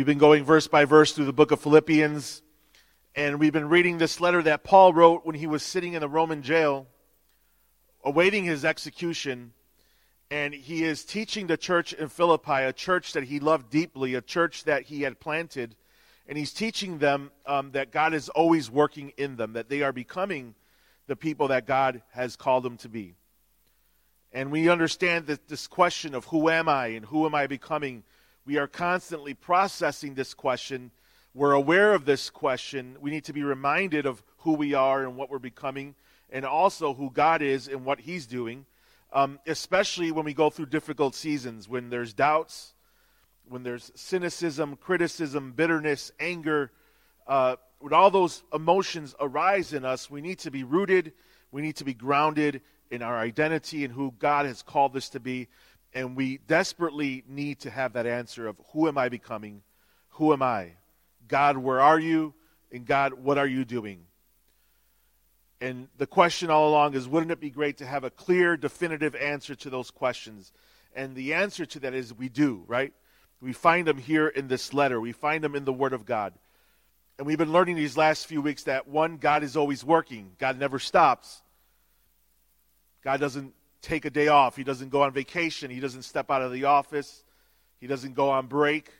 We've been going verse by verse through the book of Philippians, and we've been reading this letter that Paul wrote when he was sitting in the Roman jail, awaiting his execution. And he is teaching the church in Philippi, a church that he loved deeply, a church that he had planted. And he's teaching them um, that God is always working in them, that they are becoming the people that God has called them to be. And we understand that this question of who am I and who am I becoming, we are constantly processing this question. We're aware of this question. We need to be reminded of who we are and what we're becoming, and also who God is and what He's doing, um, especially when we go through difficult seasons, when there's doubts, when there's cynicism, criticism, bitterness, anger. Uh, when all those emotions arise in us, we need to be rooted, we need to be grounded in our identity and who God has called us to be. And we desperately need to have that answer of who am I becoming? Who am I? God, where are you? And God, what are you doing? And the question all along is wouldn't it be great to have a clear, definitive answer to those questions? And the answer to that is we do, right? We find them here in this letter, we find them in the Word of God. And we've been learning these last few weeks that one, God is always working, God never stops. God doesn't take a day off, He doesn't go on vacation, He doesn't step out of the office, He doesn't go on break.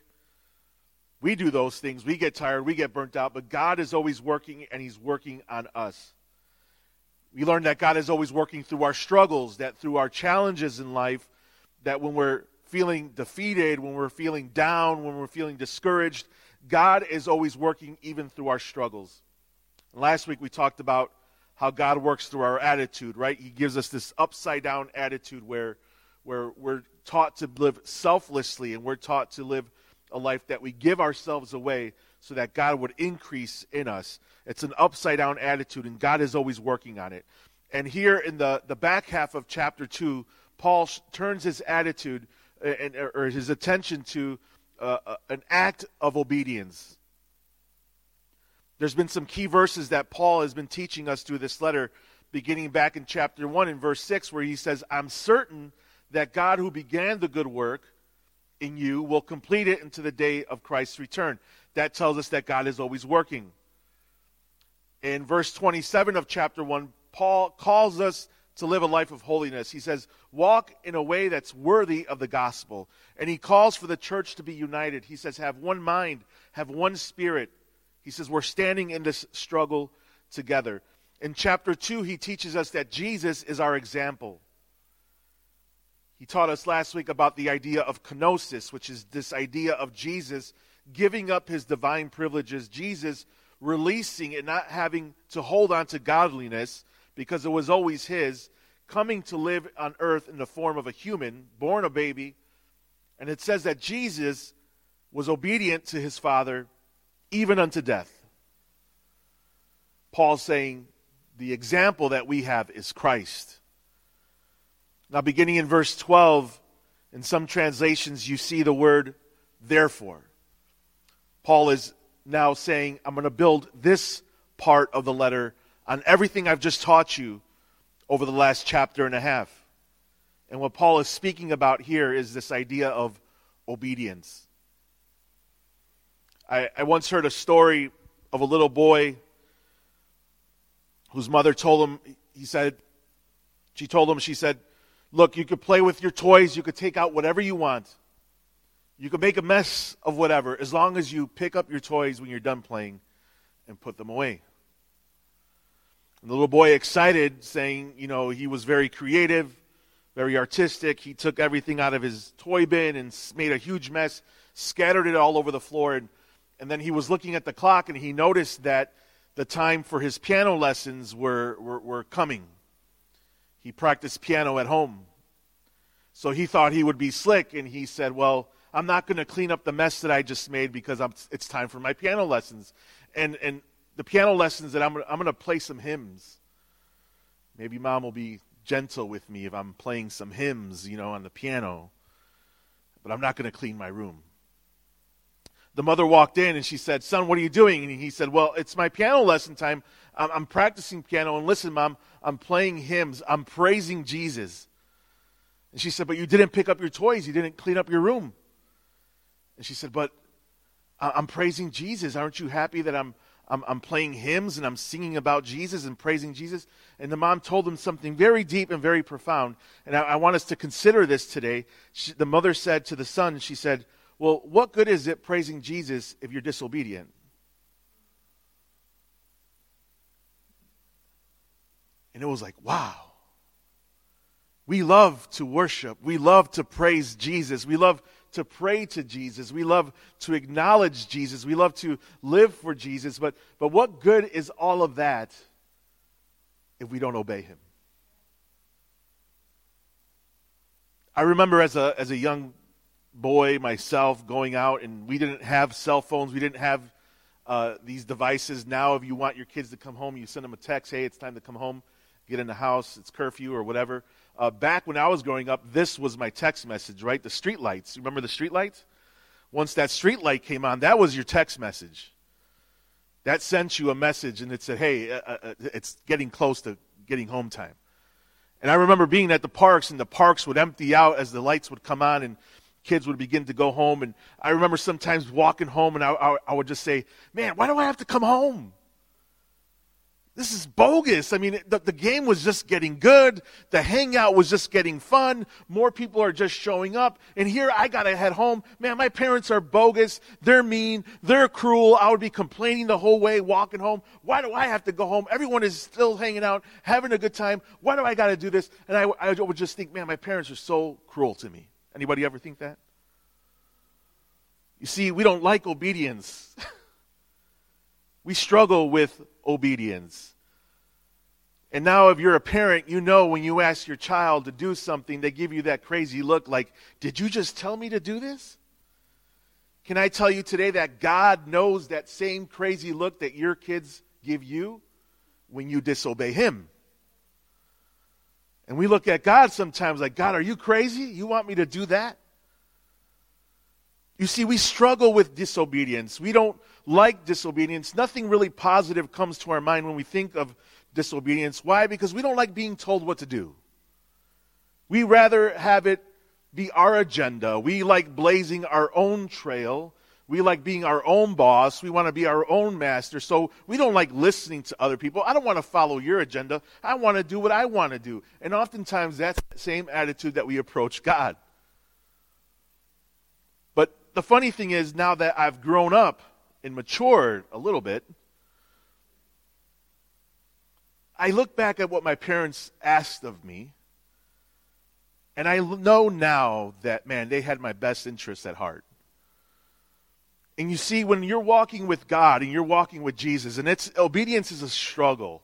We do those things. We get tired, we get burnt out, but God is always working, and He's working on us. We learn that God is always working through our struggles, that through our challenges in life, that when we're feeling defeated, when we're feeling down, when we're feeling discouraged, God is always working even through our struggles. Last week we talked about how God works through our attitude, right? He gives us this upside down attitude where, where we're taught to live selflessly and we're taught to live a life that we give ourselves away so that God would increase in us. It's an upside down attitude, and God is always working on it. And here in the, the back half of chapter 2, Paul turns his attitude uh, and, or his attention to uh, uh, an act of obedience. There's been some key verses that Paul has been teaching us through this letter, beginning back in chapter 1 in verse 6, where he says, I'm certain that God who began the good work in you will complete it until the day of Christ's return. That tells us that God is always working. In verse 27 of chapter 1, Paul calls us to live a life of holiness. He says, walk in a way that's worthy of the gospel. And he calls for the church to be united. He says, have one mind, have one spirit. He says, we're standing in this struggle together. In chapter 2, he teaches us that Jesus is our example. He taught us last week about the idea of kenosis, which is this idea of Jesus giving up his divine privileges, Jesus releasing and not having to hold on to godliness because it was always his, coming to live on earth in the form of a human, born a baby. And it says that Jesus was obedient to his Father even unto death. Paul's saying the example that we have is Christ. Now, beginning in verse 12, in some translations, you see the word therefore. Paul is now saying, I'm going to build this part of the letter on everything I've just taught you over the last chapter and a half. And what Paul is speaking about here is this idea of obedience. I, I once heard a story of a little boy whose mother told him, he said, she told him, she said, Look, you could play with your toys, you could take out whatever you want. You could make a mess of whatever, as long as you pick up your toys when you're done playing and put them away. And the little boy excited, saying, you know, he was very creative, very artistic. He took everything out of his toy bin and made a huge mess, scattered it all over the floor. And, and then he was looking at the clock and he noticed that the time for his piano lessons were, were, were coming. He practiced piano at home. So he thought he would be slick and he said, Well, I'm not going to clean up the mess that I just made because I'm, it's time for my piano lessons. And, and the piano lessons that I'm, I'm going to play some hymns. Maybe mom will be gentle with me if I'm playing some hymns, you know, on the piano. But I'm not going to clean my room. The mother walked in and she said, Son, what are you doing? And he said, Well, it's my piano lesson time. I'm, I'm practicing piano. And listen, mom, I'm playing hymns. I'm praising Jesus. And she said, But you didn't pick up your toys. You didn't clean up your room. And she said, But I'm praising Jesus. Aren't you happy that I'm, I'm, I'm playing hymns and I'm singing about Jesus and praising Jesus? And the mom told him something very deep and very profound. And I, I want us to consider this today. She, the mother said to the son, she said, Well, what good is it praising Jesus if you're disobedient? And it was like, wow. We love to worship. We love to praise Jesus. We love to pray to Jesus. We love to acknowledge Jesus. We love to live for Jesus. But, but what good is all of that if we don't obey him? I remember as a, as a young boy myself going out, and we didn't have cell phones. We didn't have uh, these devices. Now, if you want your kids to come home, you send them a text, hey, it's time to come home, get in the house, it's curfew or whatever. Uh, back when I was growing up, this was my text message, right? The street lights. Remember the street lights? Once that street light came on, that was your text message. That sent you a message and it said, hey, uh, uh, uh, it's getting close to getting home time. And I remember being at the parks, and the parks would empty out as the lights would come on, and kids would begin to go home. And I remember sometimes walking home, and I, I, I would just say, man, why do I have to come home? This is bogus. I mean, the, the game was just getting good. The hangout was just getting fun. More people are just showing up. And here I got to head home. Man, my parents are bogus. They're mean. They're cruel. I would be complaining the whole way walking home. Why do I have to go home? Everyone is still hanging out, having a good time. Why do I got to do this? And I, I would just think, man, my parents are so cruel to me. Anybody ever think that? You see, we don't like obedience. we struggle with obedience. And now, if you're a parent, you know when you ask your child to do something, they give you that crazy look like, Did you just tell me to do this? Can I tell you today that God knows that same crazy look that your kids give you when you disobey Him? And we look at God sometimes like, God, are you crazy? You want me to do that? You see, we struggle with disobedience. We don't like disobedience. Nothing really positive comes to our mind when we think of disobedience. Why? Because we don't like being told what to do. We rather have it be our agenda. We like blazing our own trail. We like being our own boss. We want to be our own master. So we don't like listening to other people. I don't want to follow your agenda. I want to do what I want to do. And oftentimes that's the same attitude that we approach God But the funny thing is, now that I've grown up and matured a little bit, I look back at what my parents asked of me, and I know now that, man, they had my best interests at heart. And you see, when you're walking with God and you're walking with Jesus, and it's obedience is a struggle.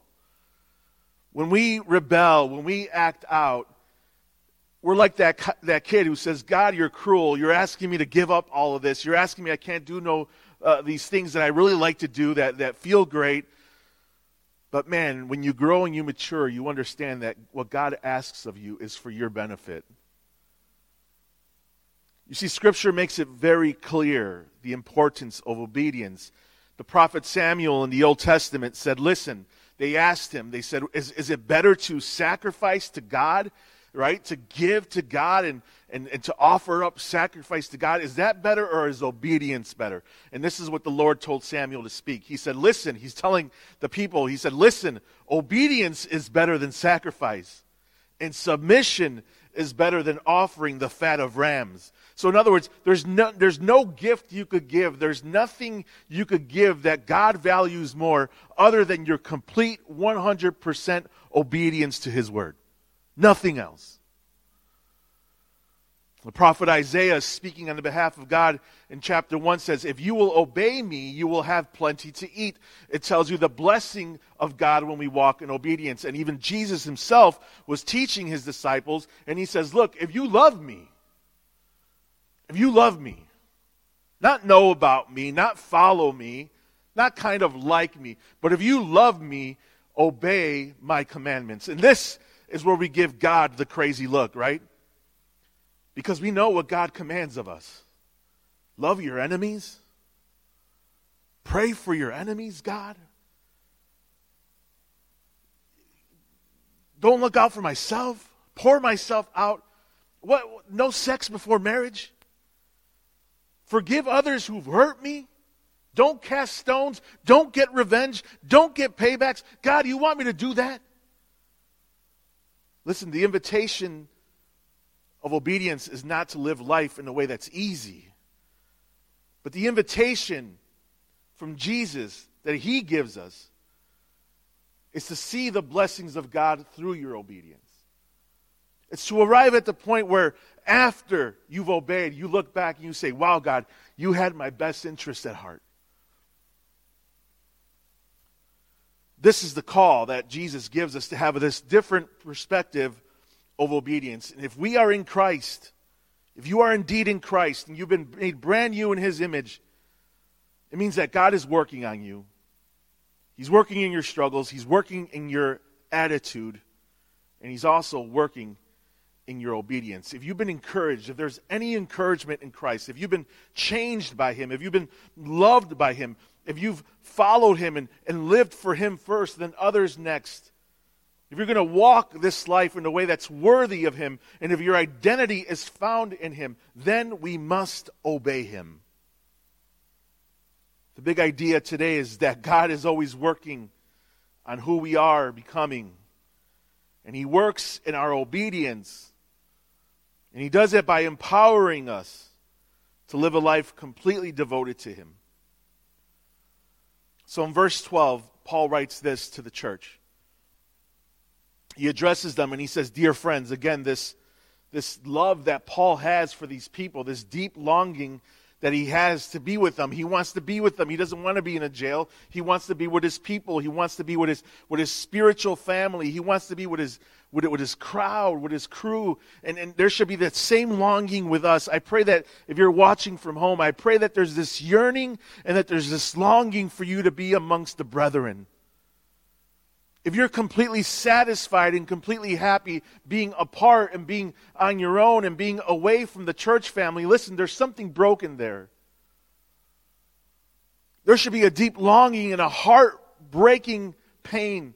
When we rebel, when we act out, we're like that, that kid who says, God, you're cruel. You're asking me to give up all of this. You're asking me I can't do no, uh, these things that I really like to do that, that feel great. But man, when you grow and you mature, you understand that what God asks of you is for your benefit. You see, Scripture makes it very clear the importance of obedience. The prophet Samuel in the Old Testament said, Listen, they asked him, they said, Is, is it better to sacrifice to God right? To give to God and, and, and to offer up sacrifice to God. Is that better or is obedience better? And this is what the Lord told Samuel to speak. He said, Listen, he's telling the people, he said, Listen, obedience is better than sacrifice, and submission is better than offering the fat of rams. So, in other words, there's no, there's no gift you could give, there's nothing you could give that God values more other than your complete 100% obedience to His word. Nothing else. The prophet Isaiah, speaking on the behalf of God in chapter 1, says, If you will obey me, you will have plenty to eat. It tells you the blessing of God when we walk in obedience. And even Jesus himself was teaching his disciples, and he says, Look, if you love me, if you love me, not know about me, not follow me, not kind of like me, but if you love me, obey my commandments. And this is where we give God the crazy look, right? Because we know what God commands of us love your enemies, pray for your enemies, God. Don't look out for myself, pour myself out. What? No sex before marriage? Forgive others who've hurt me? Don't cast stones. Don't get revenge. Don't get paybacks. God, you want me to do that? Listen, the invitation of obedience is not to live life in a way that's easy. But the invitation from Jesus that he gives us is to see the blessings of God through your obedience. It's to arrive at the point where after you've obeyed, you look back and you say, Wow, God, you had my best interest at heart. This is the call that Jesus gives us to have this different perspective of obedience. And if we are in Christ, if you are indeed in Christ and you've been made brand new in His image, it means that God is working on you. He's working in your struggles, He's working in your attitude, and He's also working in your obedience. If you've been encouraged, if there's any encouragement in Christ, if you've been changed by Him, if you've been loved by Him, if you've followed Him and, and lived for Him first, then others next, if you're going to walk this life in a way that's worthy of Him, and if your identity is found in Him, then we must obey Him. The big idea today is that God is always working on who we are becoming. And He works in our obedience. And He does it by empowering us to live a life completely devoted to Him. So in verse 12, Paul writes this to the church. He addresses them and he says, Dear friends, again, this, this love that Paul has for these people, this deep longing that he has to be with them. He wants to be with them. He doesn't want to be in a jail. He wants to be with his people. He wants to be with his, with his spiritual family. He wants to be with his, with, with his crowd, with his crew. And, and there should be that same longing with us. I pray that if you're watching from home, I pray that there's this yearning and that there's this longing for you to be amongst the brethren. If you're completely satisfied and completely happy being apart and being on your own and being away from the church family, listen, there's something broken there. There should be a deep longing and a heart-breaking pain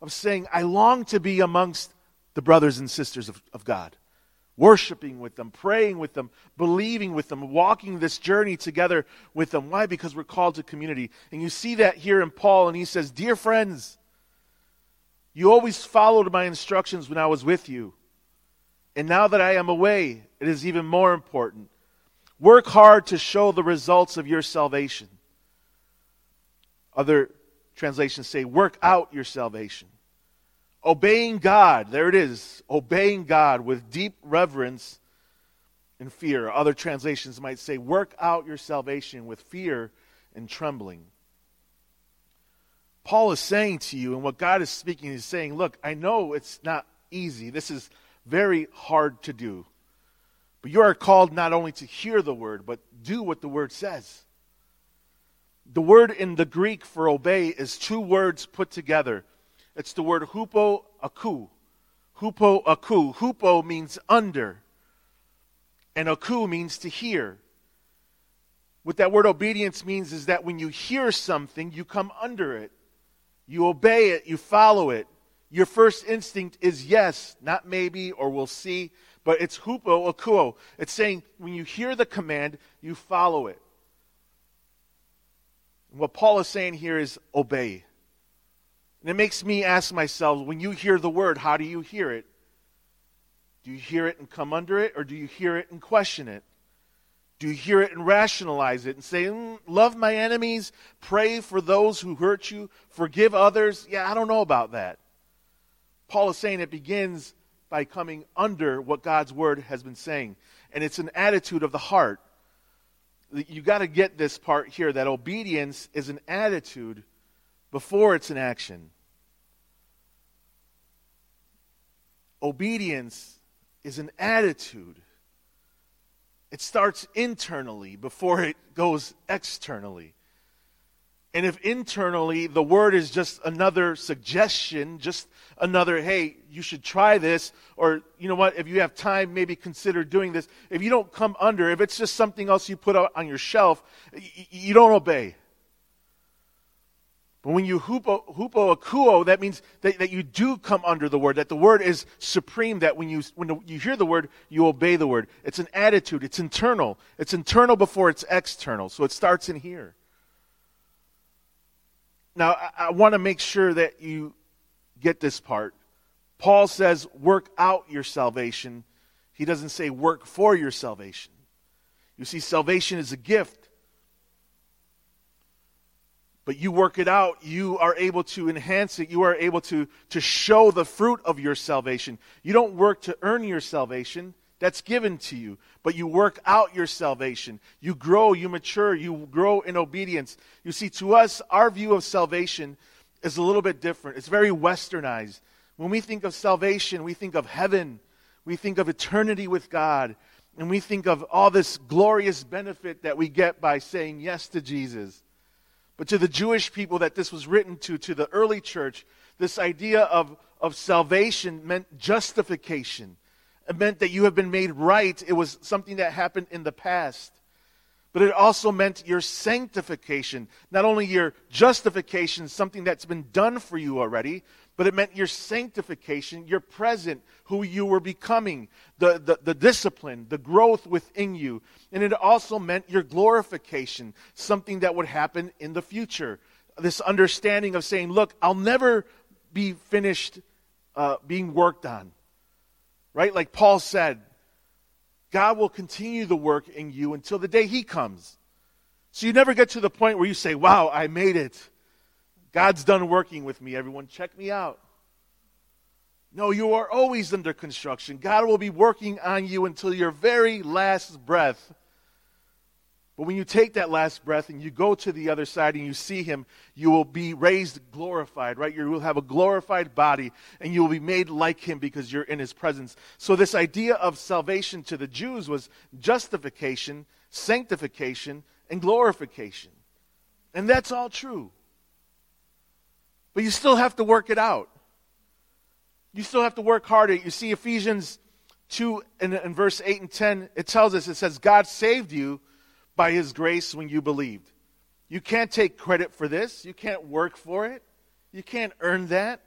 of saying, I long to be amongst the brothers and sisters of, of God, worshiping with them, praying with them, believing with them, walking this journey together with them. Why? Because we're called to community. And you see that here in Paul, and he says, Dear friends, you always followed my instructions when I was with you. And now that I am away, it is even more important. Work hard to show the results of your salvation. Other translations say, work out your salvation. Obeying God, there it is, obeying God with deep reverence and fear. Other translations might say, work out your salvation with fear and trembling. Paul is saying to you, and what God is speaking is saying, look, I know it's not easy. This is very hard to do. But you are called not only to hear the word, but do what the word says. The word in the Greek for obey is two words put together. It's the word hupo aku. Hupo aku. Hupo means under, and aku means to hear. What that word obedience means is that when you hear something, you come under it. You obey it, you follow it. Your first instinct is yes, not maybe or we'll see, but it's hupo akuo. It's saying when you hear the command, you follow it. what Paul is saying here is obey. And it makes me ask myself when you hear the word, how do you hear it? Do you hear it and come under it, or do you hear it and question it? Do you hear it and rationalize it and say, mm, Love my enemies, pray for those who hurt you, forgive others? Yeah, I don't know about that. Paul is saying it begins by coming under what God's word has been saying. And it's an attitude of the heart. You got to get this part here that obedience is an attitude before it's an action. Obedience is an attitude it starts internally before it goes externally. And if internally the word is just another suggestion, just another, hey, you should try this, or you know what, if you have time, maybe consider doing this. If you don't come under, if it's just something else you put on your shelf, you don't obey. But when you hupo, hupo akuo, that means that, that you do come under the word, that the word is supreme, that when you, when you hear the word, you obey the word. It's an attitude, it's internal. It's internal before it's external. So it starts in here. Now, I, I want to make sure that you get this part. Paul says, work out your salvation. He doesn't say work for your salvation. You see, salvation is a gift. But you work it out, you are able to enhance it, you are able to, to show the fruit of your salvation. You don't work to earn your salvation, that's given to you. But you work out your salvation. You grow, you mature, you grow in obedience. You see, to us, our view of salvation is a little bit different. It's very westernized. When we think of salvation, we think of heaven, we think of eternity with God, and we think of all this glorious benefit that we get by saying yes to Jesus. But to the Jewish people that this was written to, to the early church, this idea of, of salvation meant justification. It meant that you have been made right. It was something that happened in the past. But it also meant your sanctification. Not only your justification, something that's been done for you already, but it meant your sanctification, your present, who you were becoming, the, the, the, discipline, the growth within you. And it also meant your glorification, something that would happen in the future. This understanding of saying, look, I'll never be finished uh, being worked on. Right? Like Paul said, God will continue the work in you until the day He comes. So you never get to the point where you say, Wow, I made it. God's done working with me. Everyone, check me out. No, you are always under construction. God will be working on you until your very last breath. But when you take that last breath and you go to the other side and you see him, you will be raised glorified, right? You will have a glorified body and you will be made like him because you're in his presence. So, this idea of salvation to the Jews was justification, sanctification, and glorification. And that's all true. But you still have to work it out. You still have to work harder. You see, Ephesians 2 and, in verse 8 and 10, it tells us, it says, God saved you by His grace when you believed. You can't take credit for this. You can't work for it. You can't earn that.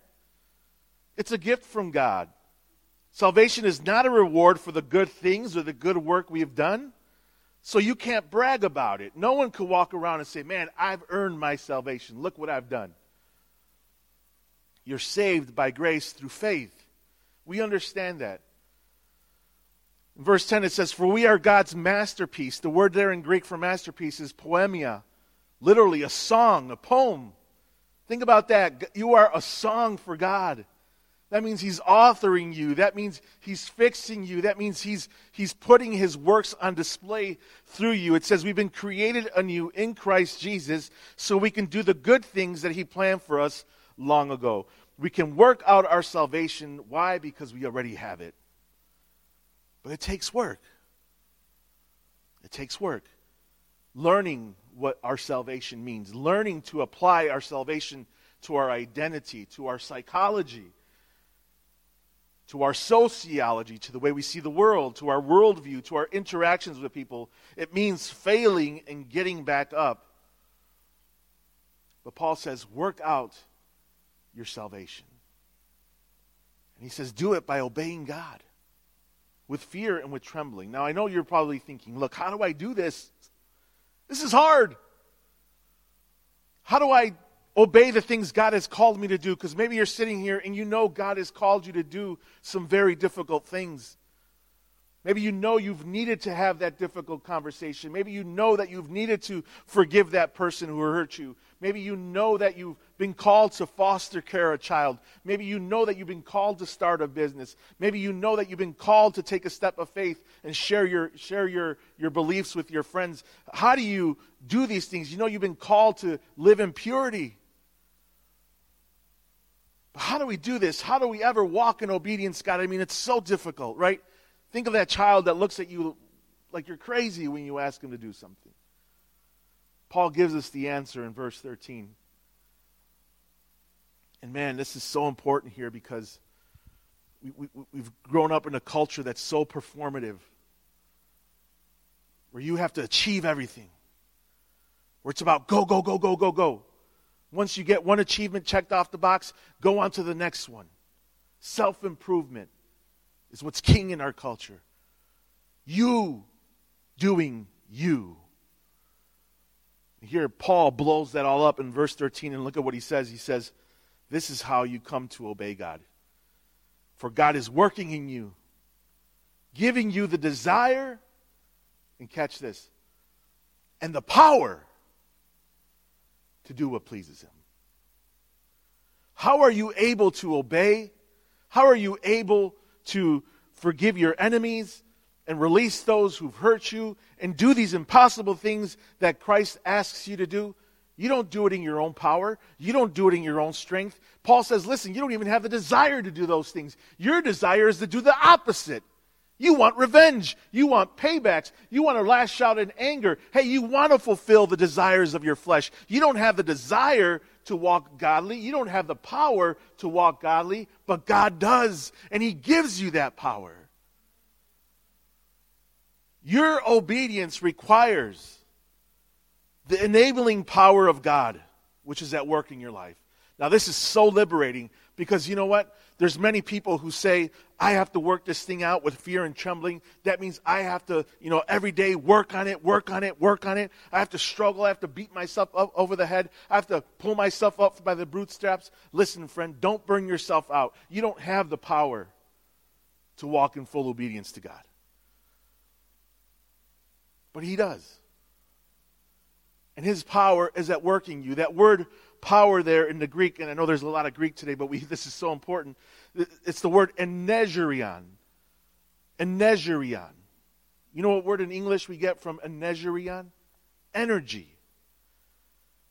It's a gift from God. Salvation is not a reward for the good things or the good work we have done. So you can't brag about it. No one could walk around and say, Man, I've earned my salvation. Look what I've done. You're saved by grace through faith. We understand that. In verse 10, it says, For we are God's masterpiece. The word there in Greek for masterpiece is poemia, literally a song, a poem. Think about that. You are a song for God. That means He's authoring you. That means He's fixing you. That means He's, he's putting His works on display through you. It says we've been created anew in Christ Jesus so we can do the good things that He planned for us long ago. We can work out our salvation. Why? Because we already have it. But it takes work. It takes work. Learning what our salvation means, learning to apply our salvation to our identity, to our psychology, to our sociology, to the way we see the world, to our worldview, to our interactions with people. It means failing and getting back up. But Paul says, work out your salvation. And he says, do it by obeying God with fear and with trembling. Now, I know you're probably thinking, look, how do I do this? This is hard. How do I obey the things God has called me to do? Because maybe you're sitting here and you know God has called you to do some very difficult things. Maybe you know you've needed to have that difficult conversation. Maybe you know that you've needed to forgive that person who hurt you. Maybe you know that you've been called to foster care a child. Maybe you know that you've been called to start a business. Maybe you know that you've been called to take a step of faith and share your, share your, your beliefs with your friends. How do you do these things? You know you've been called to live in purity. But how do we do this? How do we ever walk in obedience, God? I mean, it's so difficult, right? Think of that child that looks at you like you're crazy when you ask him to do something. Paul gives us the answer in verse 13. And man, this is so important here because we, we, we've grown up in a culture that's so performative, where you have to achieve everything, where it's about go, go, go, go, go, go. Once you get one achievement checked off the box, go on to the next one. Self improvement is what's king in our culture. You doing you. Here, Paul blows that all up in verse 13, and look at what he says. He says, This is how you come to obey God. For God is working in you, giving you the desire, and catch this, and the power to do what pleases Him. How are you able to obey? How are you able to forgive your enemies and release those who've hurt you and do these impossible things that Christ asks you to do? You don't do it in your own power. You don't do it in your own strength. Paul says, listen, you don't even have the desire to do those things. Your desire is to do the opposite. You want revenge. You want paybacks. You want to lash out in anger. Hey, you want to fulfill the desires of your flesh. You don't have the desire to walk godly. You don't have the power to walk godly, but God does, and He gives you that power. Your obedience requires the enabling power of God, which is at work in your life. Now, this is so liberating because you know what? There's many people who say, I have to work this thing out with fear and trembling. That means I have to, you know, every day work on it, work on it, work on it. I have to struggle. I have to beat myself up over the head. I have to pull myself up by the bootstraps. Listen, friend, don't burn yourself out. You don't have the power to walk in full obedience to God. But He does. And His power is at work in you. That word power there in the Greek, and I know there's a lot of Greek today, but we, this is so important. It's the word enegerion. Enegerion. You know what word in English we get from enegerion? Energy.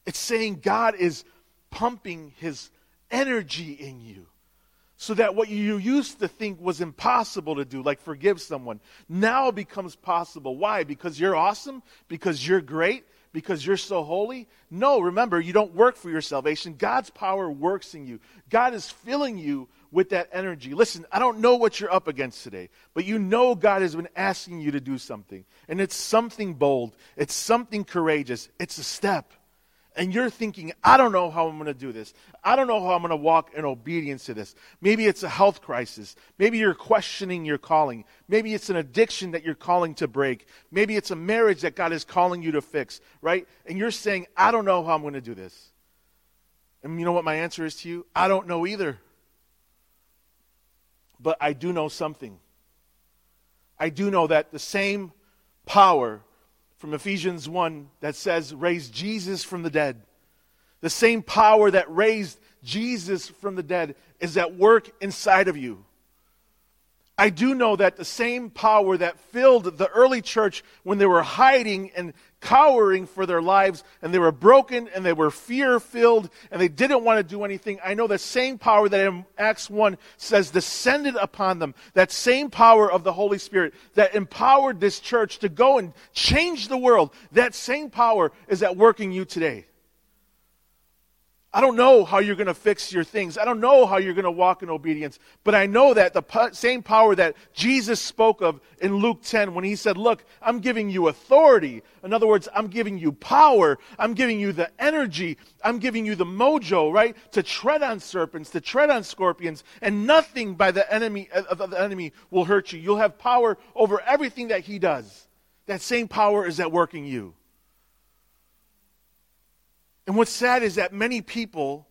It's saying God is pumping his energy in you. So that what you used to think was impossible to do, like forgive someone, now becomes possible. Why? Because you're awesome? Because you're great? Because you're so holy? No, remember, you don't work for your salvation. God's power works in you. God is filling you with that energy. Listen, I don't know what you're up against today, but you know God has been asking you to do something. And it's something bold, it's something courageous, it's a step and you're thinking, I don't know how I'm going to do this. I don't know how I'm going to walk in obedience to this. Maybe it's a health crisis. Maybe you're questioning your calling. Maybe it's an addiction that you're calling to break. Maybe it's a marriage that God is calling you to fix, right? And you're saying, I don't know how I'm going to do this. And you know what my answer is to you? I don't know either. But I do know something. I do know that the same power from Ephesians 1 that says, raised Jesus from the dead. The same power that raised Jesus from the dead is at work inside of you. I do know that the same power that filled the early church when they were hiding and cowering for their lives and they were broken and they were fear filled and they didn't want to do anything. I know the same power that in Acts 1 says descended upon them, that same power of the Holy Spirit that empowered this church to go and change the world, that same power is at work in you today. I don't know how you're going to fix your things. I don't know how you're going to walk in obedience. But I know that the po- same power that Jesus spoke of in Luke 10 when he said, Look, I'm giving you authority. In other words, I'm giving you power. I'm giving you the energy. I'm giving you the mojo, right? To tread on serpents, to tread on scorpions, and nothing by the enemy of the enemy will hurt you. You'll have power over everything that he does. That same power is at work in you. And what's sad is that many people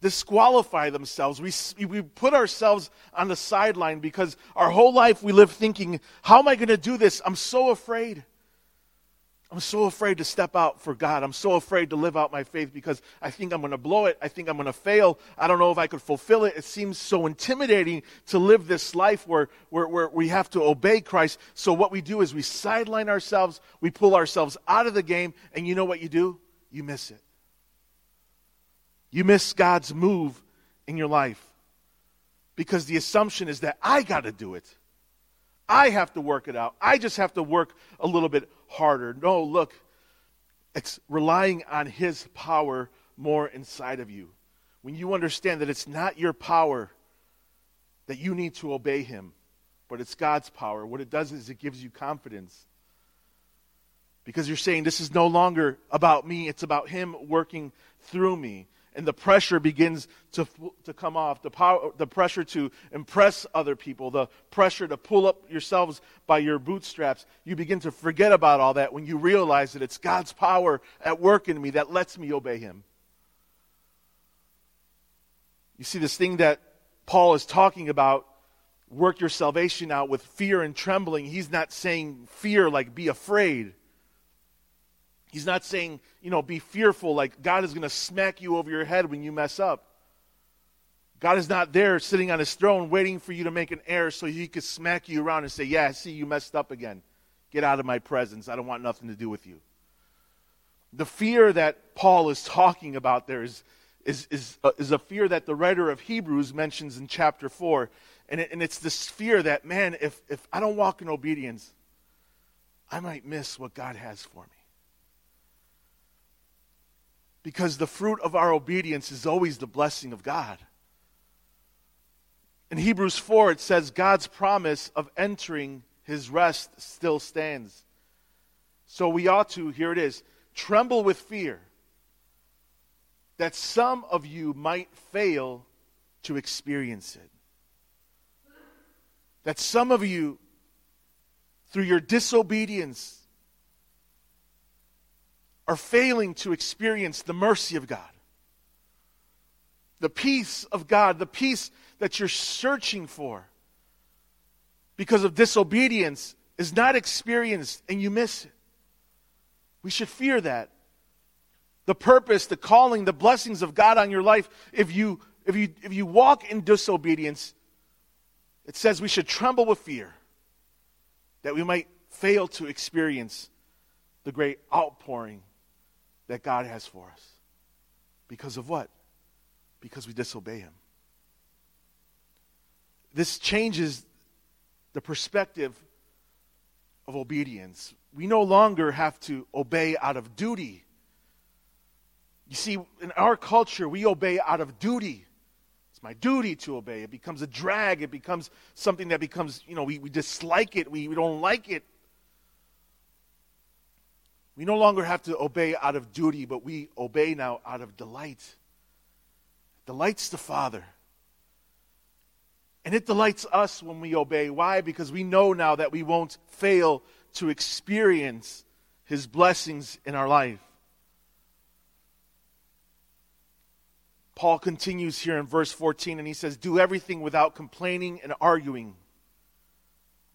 disqualify themselves. We, we put ourselves on the sideline because our whole life we live thinking, how am I going to do this? I'm so afraid. I'm so afraid to step out for God. I'm so afraid to live out my faith because I think I'm going to blow it. I think I'm going to fail. I don't know if I could fulfill it. It seems so intimidating to live this life where, where, where we have to obey Christ. So what we do is we sideline ourselves, we pull ourselves out of the game, and you know what you do? You miss it. You miss God's move in your life because the assumption is that I got to do it. I have to work it out. I just have to work a little bit harder. No, look, it's relying on His power more inside of you. When you understand that it's not your power that you need to obey Him, but it's God's power, what it does is it gives you confidence because you're saying, This is no longer about me, it's about Him working through me. and the pressure begins to, to come off the, power, the pressure to impress other people, the pressure to pull up yourselves by your bootstraps. You begin to forget about all that when you realize that it's God's power at work in me that lets me obey Him. You see, this thing that Paul is talking about, work your salvation out with fear and trembling, he's not saying fear like be afraid. He's not saying, you know, be fearful like God is going to smack you over your head when you mess up. God is not there sitting on his throne waiting for you to make an error so he could smack you around and say, Yeah, see you messed up again. Get out of my presence. I don't want nothing to do with you. The fear that Paul is talking about there is, is, is, uh, is a fear that the writer of Hebrews mentions in chapter 4. And, it, and it's this fear that, man, if, if I don't walk in obedience, I might miss what God has for me. Because the fruit of our obedience is always the blessing of God. In Hebrews 4, it says God's promise of entering his rest still stands. So we ought to, here it is, tremble with fear that some of you might fail to experience it. That some of you, through your disobedience, are failing to experience the mercy of God. The peace of God, the peace that you're searching for because of disobedience is not experienced and you miss it. We should fear that. The purpose, the calling, the blessings of God on your life, if you if you if you walk in disobedience, it says we should tremble with fear that we might fail to experience the great outpouring that God has for us. Because of what? Because we disobey Him. This changes the perspective of obedience. We no longer have to obey out of duty. You see, in our culture, we obey out of duty. It's my duty to obey. It becomes a drag. It becomes something that becomes, you know, we, we dislike it. We, we don't like it. We no longer have to obey out of duty, but we obey now out of delight. Delights the Father. And it delights us when we obey. Why? Because we know now that we won't fail to experience His blessings in our life. Paul continues here in verse 14 and he says, Do everything without complaining and arguing.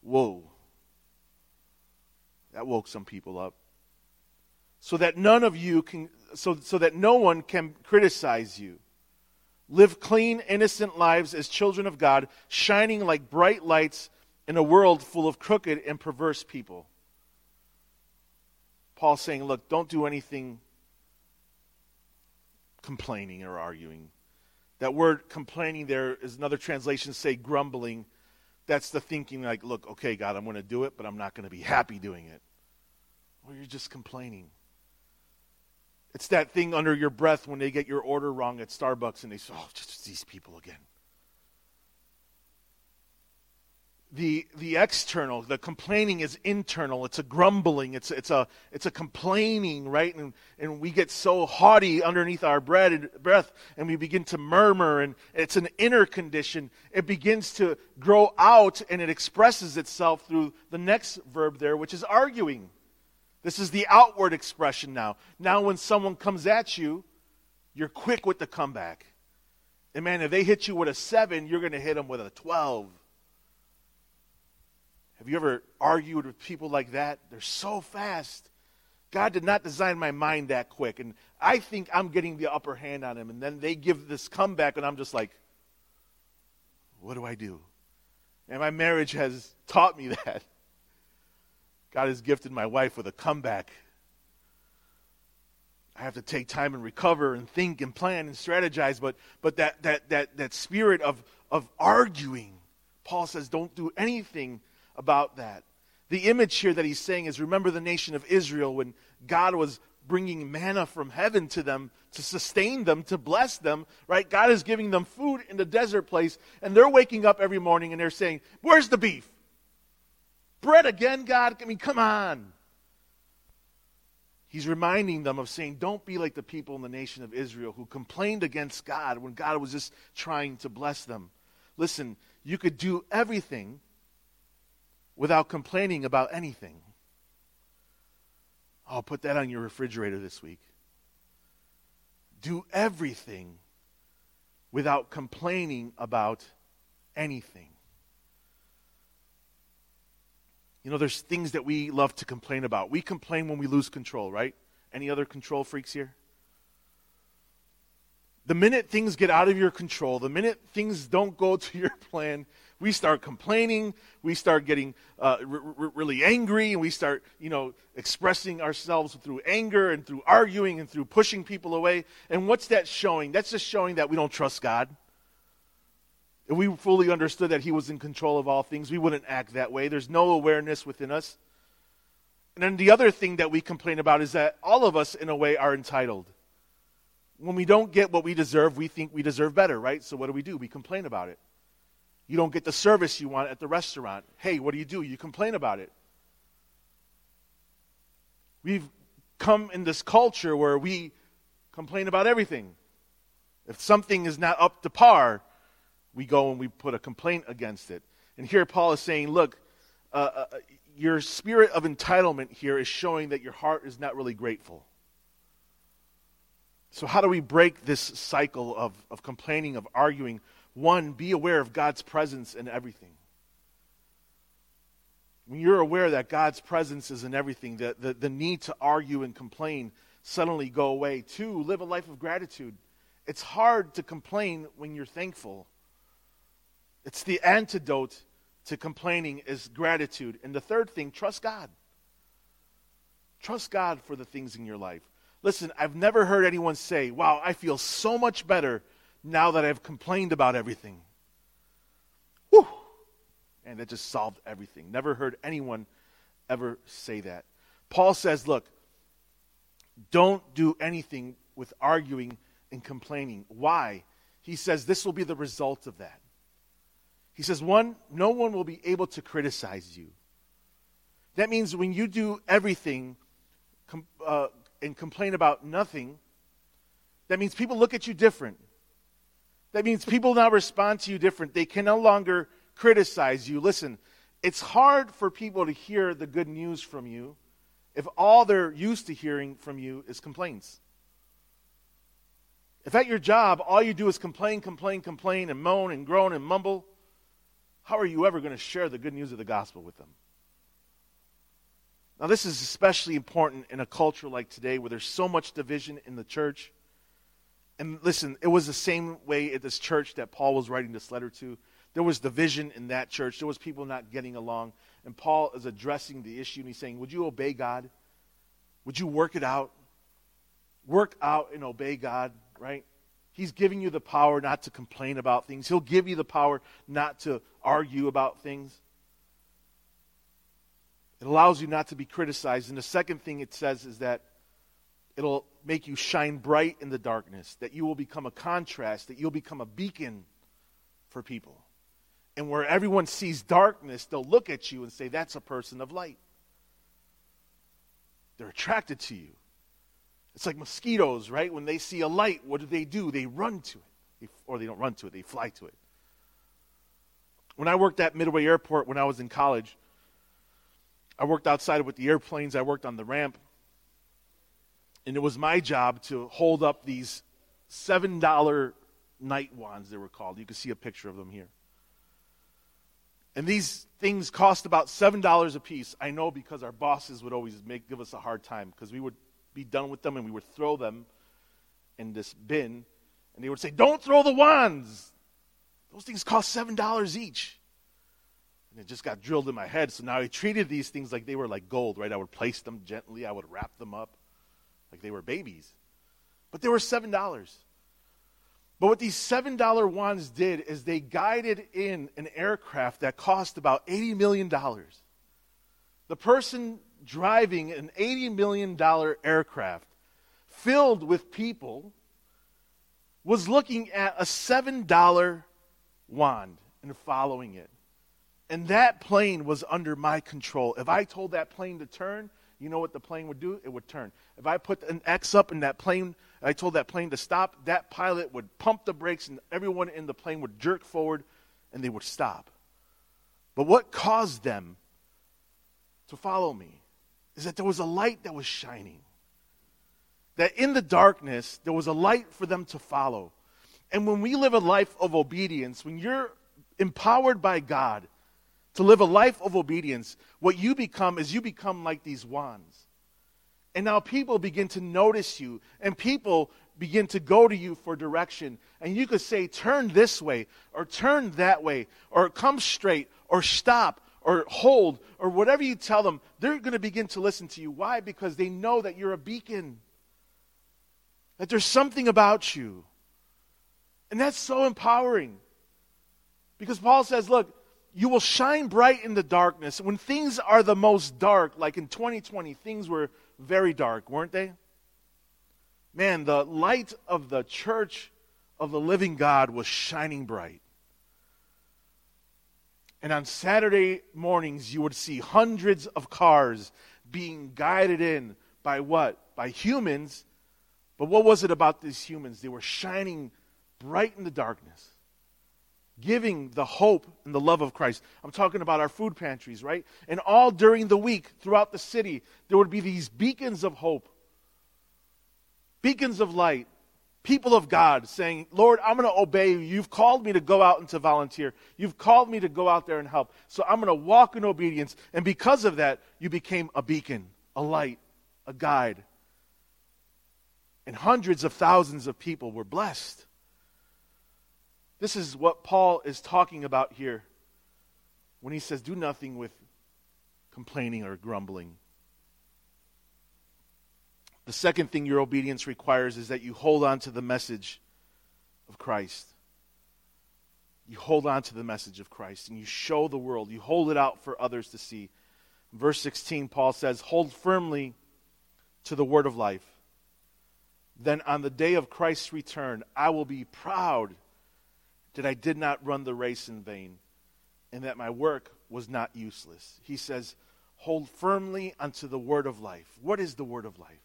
Whoa. That woke some people up so that none of you can so, so that no one can criticize you. Live clean innocent lives as children of god shining like bright lights in a world full of crooked and perverse people. Paul saying look don't do anything complaining or arguing. That word complaining there is another translation say grumbling. That's the thinking like look okay god i'm going to do it but i'm not going to be happy doing it. Or you're just complaining it's that thing under your breath when they get your order wrong at Starbucks and they say, oh, just these people again. The, the external, the complaining is internal. It's a grumbling. It's, it's, a, it's a complaining, right? And, and we get so haughty underneath our bread, breath and we begin to murmur. And it's an inner condition. It begins to grow out and it expresses itself through the next verb there, which is arguing. This is the outward expression now. Now, when someone comes at you, you're quick with the comeback. And man, if they hit you with a seven, you're going to hit them with a 12. Have you ever argued with people like that? They're so fast. God did not design my mind that quick. And I think I'm getting the upper hand on him. And then they give this comeback, and I'm just like, what do I do? And my marriage has taught me that. God has gifted my wife with a comeback. I have to take time and recover and think and plan and strategize, but, but that, that, that, that spirit of, of arguing, Paul says, don't do anything about that. The image here that he's saying is remember the nation of Israel when God was bringing manna from heaven to them to sustain them, to bless them, right? God is giving them food in the desert place, and they're waking up every morning and they're saying, Where's the beef? Bread again, God? I mean, come on. He's reminding them of saying, Don't be like the people in the nation of Israel who complained against God when God was just trying to bless them. Listen, you could do everything without complaining about anything. I'll put that on your refrigerator this week. Do everything without complaining about anything. You know, there's things that we love to complain about. We complain when we lose control, right? Any other control freaks here? The minute things get out of your control, the minute things don't go to your plan, we start complaining, we start getting uh, r- r- really angry, and we start, you know, expressing ourselves through anger and through arguing and through pushing people away. And what's that showing? That's just showing that we don't trust God. If we fully understood that He was in control of all things, we wouldn't act that way. There's no awareness within us. And then the other thing that we complain about is that all of us, in a way, are entitled. When we don't get what we deserve, we think we deserve better, right? So what do we do? We complain about it. You don't get the service you want at the restaurant. Hey, what do you do? You complain about it. We've come in this culture where we complain about everything. If something is not up to par, we go and we put a complaint against it. And here Paul is saying, look, uh, uh, your spirit of entitlement here is showing that your heart is not really grateful. So, how do we break this cycle of, of complaining, of arguing? One, be aware of God's presence in everything. When you're aware that God's presence is in everything, the, the, the need to argue and complain suddenly go away. Two, live a life of gratitude. It's hard to complain when you're thankful. It's the antidote to complaining is gratitude. And the third thing, trust God. Trust God for the things in your life. Listen, I've never heard anyone say, Wow, I feel so much better now that I've complained about everything. Whew. And that just solved everything. Never heard anyone ever say that. Paul says, Look, don't do anything with arguing and complaining. Why? He says this will be the result of that. He says, one, no one will be able to criticize you. That means when you do everything com- uh, and complain about nothing, that means people look at you different. That means people now respond to you different. They can no longer criticize you. Listen, it's hard for people to hear the good news from you if all they're used to hearing from you is complaints. If at your job all you do is complain, complain, complain, and moan and groan and mumble, how are you ever going to share the good news of the gospel with them? Now, this is especially important in a culture like today where there's so much division in the church. And listen, it was the same way at this church that Paul was writing this letter to. There was division in that church. There was people not getting along. And Paul is addressing the issue and he's saying, Would you obey God? Would you work it out? Work out and obey God, right? He's giving you the power not to complain about things. He'll give you the power not to argue about things. It allows you not to be criticized. And the second thing it says is that it'll make you shine bright in the darkness, that you will become a contrast, that you'll become a beacon for people. And where everyone sees darkness, they'll look at you and say, That's a person of light. They're attracted to you. It's like mosquitoes, right? When they see a light, what do they do? They run to it. or they don't run to it, they fly to it. When I worked at Midway Airport when I was in college, I worked outside with the airplanes, I worked on the ramp. And it was my job to hold up these $7 night wands, they were called. You can see a picture of them here. And these things cost about $7 a piece. I know because our bosses would always make, give us a hard time because we would be done with them and we would throw them in this bin. And they would say, Don't throw the wands. Those things cost $7 each. And it just got drilled in my head. So now I treated these things like they were like gold, right? I would place them gently, I would wrap them up like they were babies. But they were $7. But what these $7 wands did is they guided in an aircraft that cost about $80 million. The person driving an $80 million aircraft filled with people was looking at a $7 wand and following it. And that plane was under my control. If I told that plane to turn, you know what the plane would do? It would turn. If I put an X up in that plane, I told that plane to stop, that pilot would pump the brakes and everyone in the plane would jerk forward and they would stop. But what caused them to follow me is that there was a light that was shining. That in the darkness, there was a light for them to follow. And when we live a life of obedience, when you're empowered by God to live a life of obedience, what you become is you become like these wands. And now people begin to notice you, and people begin to go to you for direction. And you could say, turn this way, or turn that way, or come straight, or stop, or hold, or whatever you tell them, they're going to begin to listen to you. Why? Because they know that you're a beacon, that there's something about you. And that's so empowering. Because Paul says, look, you will shine bright in the darkness. When things are the most dark, like in 2020, things were very dark, weren't they? Man, the light of the church of the living God was shining bright. And on Saturday mornings, you would see hundreds of cars being guided in by what? By humans. But what was it about these humans? They were shining bright in the darkness, giving the hope and the love of Christ. I'm talking about our food pantries, right? And all during the week throughout the city, there would be these beacons of hope, beacons of light, people of God saying, Lord, I'm going to obey you. You've called me to go out and to volunteer. You've called me to go out there and help. So I'm going to walk in obedience. And because of that, you became a beacon, a light, a guide. And hundreds of thousands of people were blessed. This is what Paul is talking about here when he says, Do nothing with complaining or grumbling. The second thing your obedience requires is that you hold on to the message of Christ. You hold on to the message of Christ and you show the world, you hold it out for others to see. verse 16, Paul says, Hold firmly to the word of life. Then on the day of Christ's return, I will be proud that I did not run the race in vain and that my work was not useless. He says, Hold firmly unto the word of life. What is the word of life?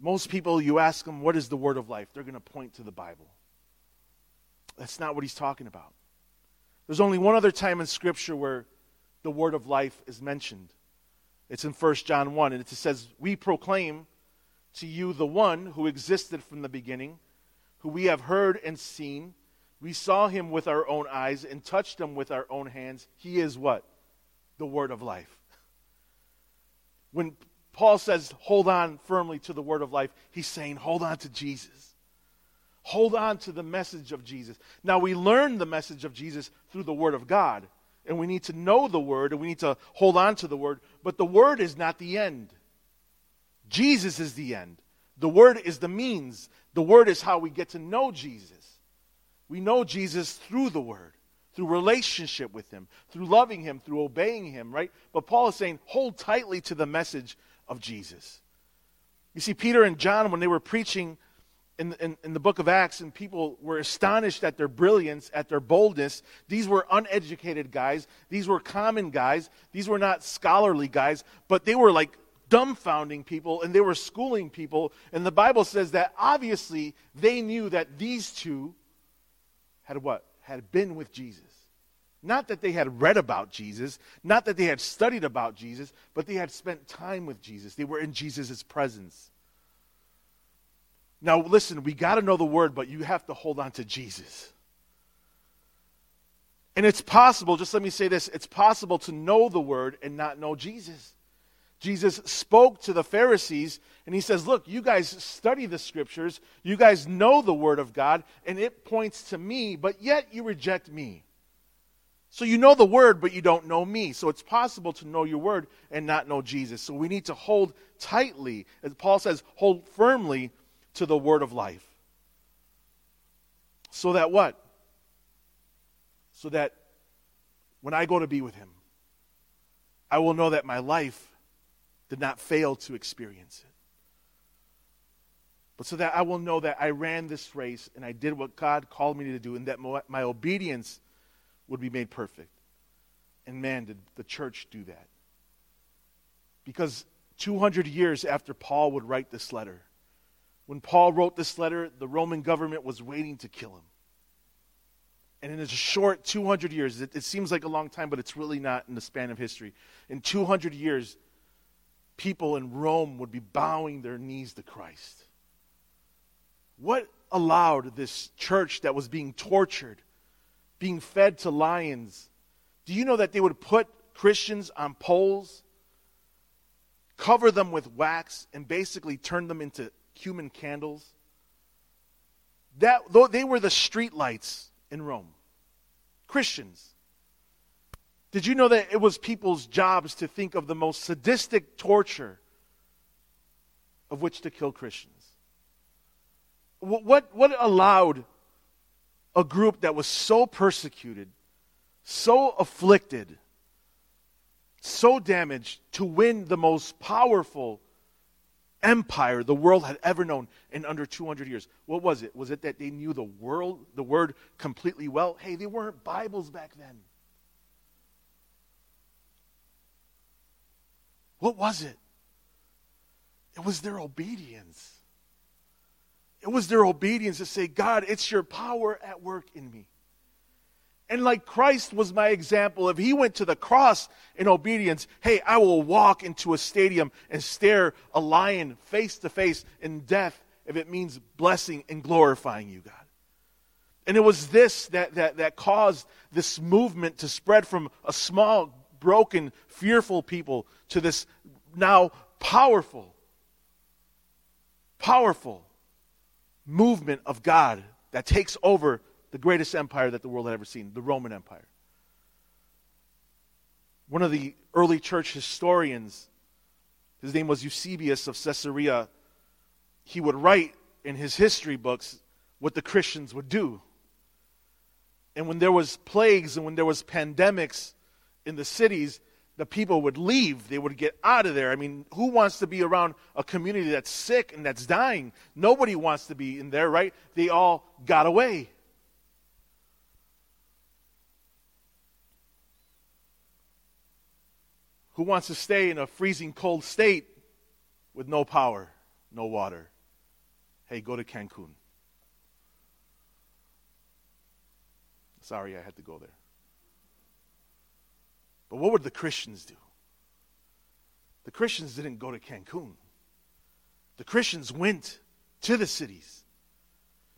Most people, you ask them, What is the word of life? They're going to point to the Bible. That's not what he's talking about. There's only one other time in Scripture where the word of life is mentioned. It's in 1 John 1, and it says, We proclaim to you the one who existed from the beginning, who we have heard and seen we saw him with our own eyes and touched him with our own hands. He is what? The word of life. When Paul says, hold on firmly to the word of life, he's saying, hold on to Jesus. Hold on to the message of Jesus. Now, we learn the message of Jesus through the word of God, and we need to know the word, and we need to hold on to the word, but the word is not the end. Jesus is the end. The word is the means. The word is how we get to know Jesus. We know Jesus through the Word, through relationship with Him, through loving Him, through obeying Him, right? But Paul is saying, hold tightly to the message of Jesus. You see, Peter and John, when they were preaching in, in, in, the book of Acts, and people were astonished at their brilliance, at their boldness. These were uneducated guys. These were common guys. These were not scholarly guys, but they were like dumbfounding people and they were schooling people. And the Bible says that obviously they knew that these two had what? Had been with Jesus. Not that they had read about Jesus, not that they had studied about Jesus, but they had spent time with Jesus. They were in Jesus' presence. Now, listen, we got to know the word, but you have to hold on to Jesus. And it's possible, just let me say this it's possible to know the word and not know Jesus. Jesus spoke to the Pharisees and he says, Look, you guys study the scriptures, you guys know the word of God, and it points to me, but yet you reject me. So you know the word, but you don't know me. So it's possible to know your word and not know Jesus. So we need to hold tightly, as Paul says, hold firmly to the word of life. So that what? So that when I go to be with him, I will know that my life did not fail to experience it. But so that I will know that I ran this race and I did what God called me to do, and that my obedience would be made perfect. And man, did the church do that. Because 200 years after Paul would write this letter, when Paul wrote this letter, the Roman government was waiting to kill him. And in a short 200 years, it, it, seems like a long time, but it's really not in the span of history. In 200 years, people in Rome would be bowing their knees to Christ. What allowed this church that was being tortured, being fed to lions? Do you know that they would put Christians on poles, cover them with wax, and basically turn them into human candles? That, they were the street lights in Rome. Christians. Did you know that it was people's jobs to think of the most sadistic torture of which to kill Christians? What, what allowed a group that was so persecuted, so afflicted, so damaged to win the most powerful empire the world had ever known in under 200 years. What was it? Was it that they knew the world, the word completely well? Hey, they weren't Bibles back then. What was it? It was their obedience. It was their obedience to say, God, it's your power at work in me. And like Christ was my example, if he went to the cross in obedience, hey, I will walk into a stadium and stare a lion face to face in death if it means blessing and glorifying you, God. And it was this that, that, that caused this movement to spread from a small, broken, fearful people to this now powerful, powerful movement of God that takes over the greatest empire that the world had ever seen, the Roman Empire. One of the early church historians, his name was Eusebius of Caesarea, he would write in his history books what the Christians would do. And when there was plagues and when there was pandemics in the cities, the people would leave. They would get out of there. I mean, who wants to be around a community that's sick and that's dying? Nobody wants to be in there, right? They all got away. Who wants to stay in a freezing cold state with no power, no water? Hey, go to Cancun. Sorry, I had to go there. But what would the Christians do? The Christians didn't go to Cancun. The Christians went to the cities.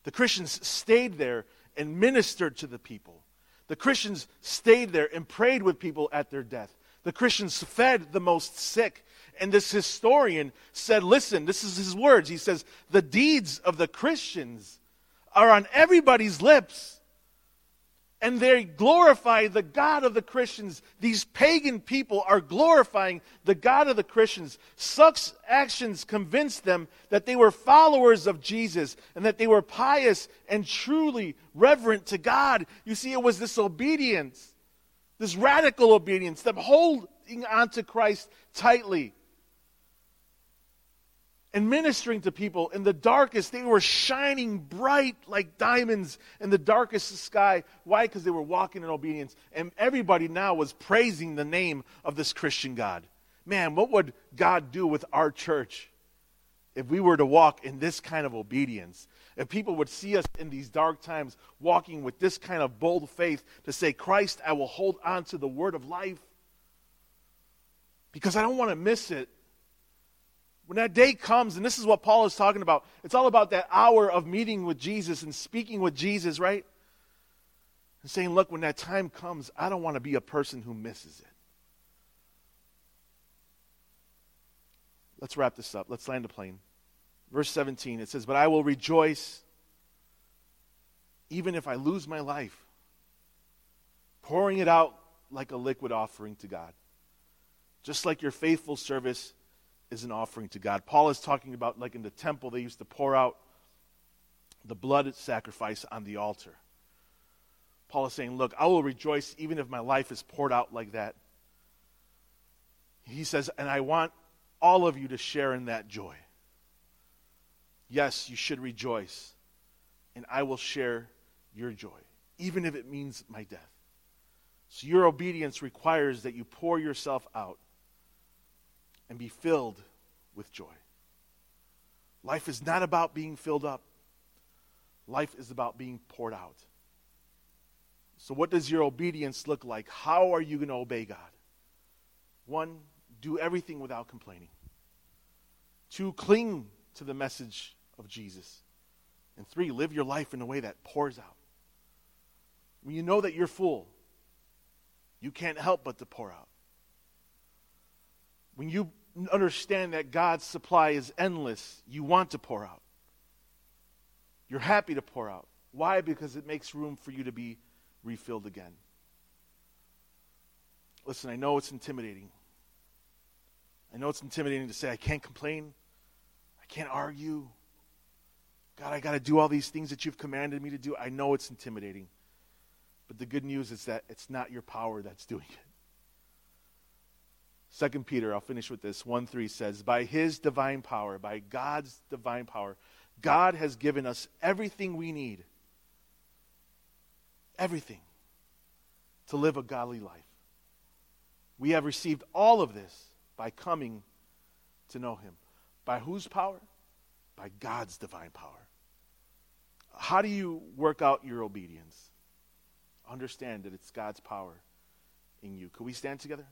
The Christians stayed there and ministered to the people. The Christians stayed there and prayed with people at their death. The Christians fed the most sick. And this historian said, listen, this is his words. He says, the deeds of the Christians are on everybody's lips and they glorify the God of the Christians. These pagan people are glorifying the God of the Christians. Such actions convinced them that they were followers of Jesus and that they were pious and truly reverent to God. You see, it was this obedience, this radical obedience, them holding onto Christ tightly and ministering to people in the darkest. They were shining bright like diamonds in the darkest sky. Why? Because they were walking in obedience. And everybody now was praising the name of this Christian God. Man, what would God do with our church if we were to walk in this kind of obedience? If people would see us in these dark times walking with this kind of bold faith to say, Christ, I will hold on to the word of life because I don't want to miss it when that day comes, and this is what Paul is talking about, it's all about that hour of meeting with Jesus and speaking with Jesus, right? And saying, look, when that time comes, I don't want to be a person who misses it. Let's wrap this up. Let's land the plane. Verse 17, it says, But I will rejoice even if I lose my life, pouring it out like a liquid offering to God. Just like your faithful service is an offering to God. Paul is talking about, like in the temple, they used to pour out the blood sacrifice on the altar. Paul is saying, Look, I will rejoice even if my life is poured out like that. He says, and I want all of you to share in that joy. Yes, you should rejoice, and I will share your joy, even if it means my death. So your obedience requires that you pour yourself out and be filled with joy. Life is not about being filled up, life is about being poured out. So, what does your obedience look like? How are you going to obey God? One, do everything without complaining. Two, cling to the message of Jesus. And three, live your life in a way that pours out. When you know that you're full, you can't help but to pour out. When you understand that God's supply is endless, you want to pour out. You're happy to pour out. Why? Because it makes room for you to be refilled again. Listen, I know it's intimidating. I know it's intimidating to say, I can't complain. I can't argue. God, I got to do all these things that you've commanded me to do. I know it's intimidating. But the good news is that it's not your power that's doing it. Second Peter, I'll finish with this. 1 3 says, By his divine power, by God's divine power, God has given us everything we need. Everything to live a godly life. We have received all of this by coming to know him. By whose power? By God's divine power. How do you work out your obedience? Understand that it's God's power in you. Could we stand together?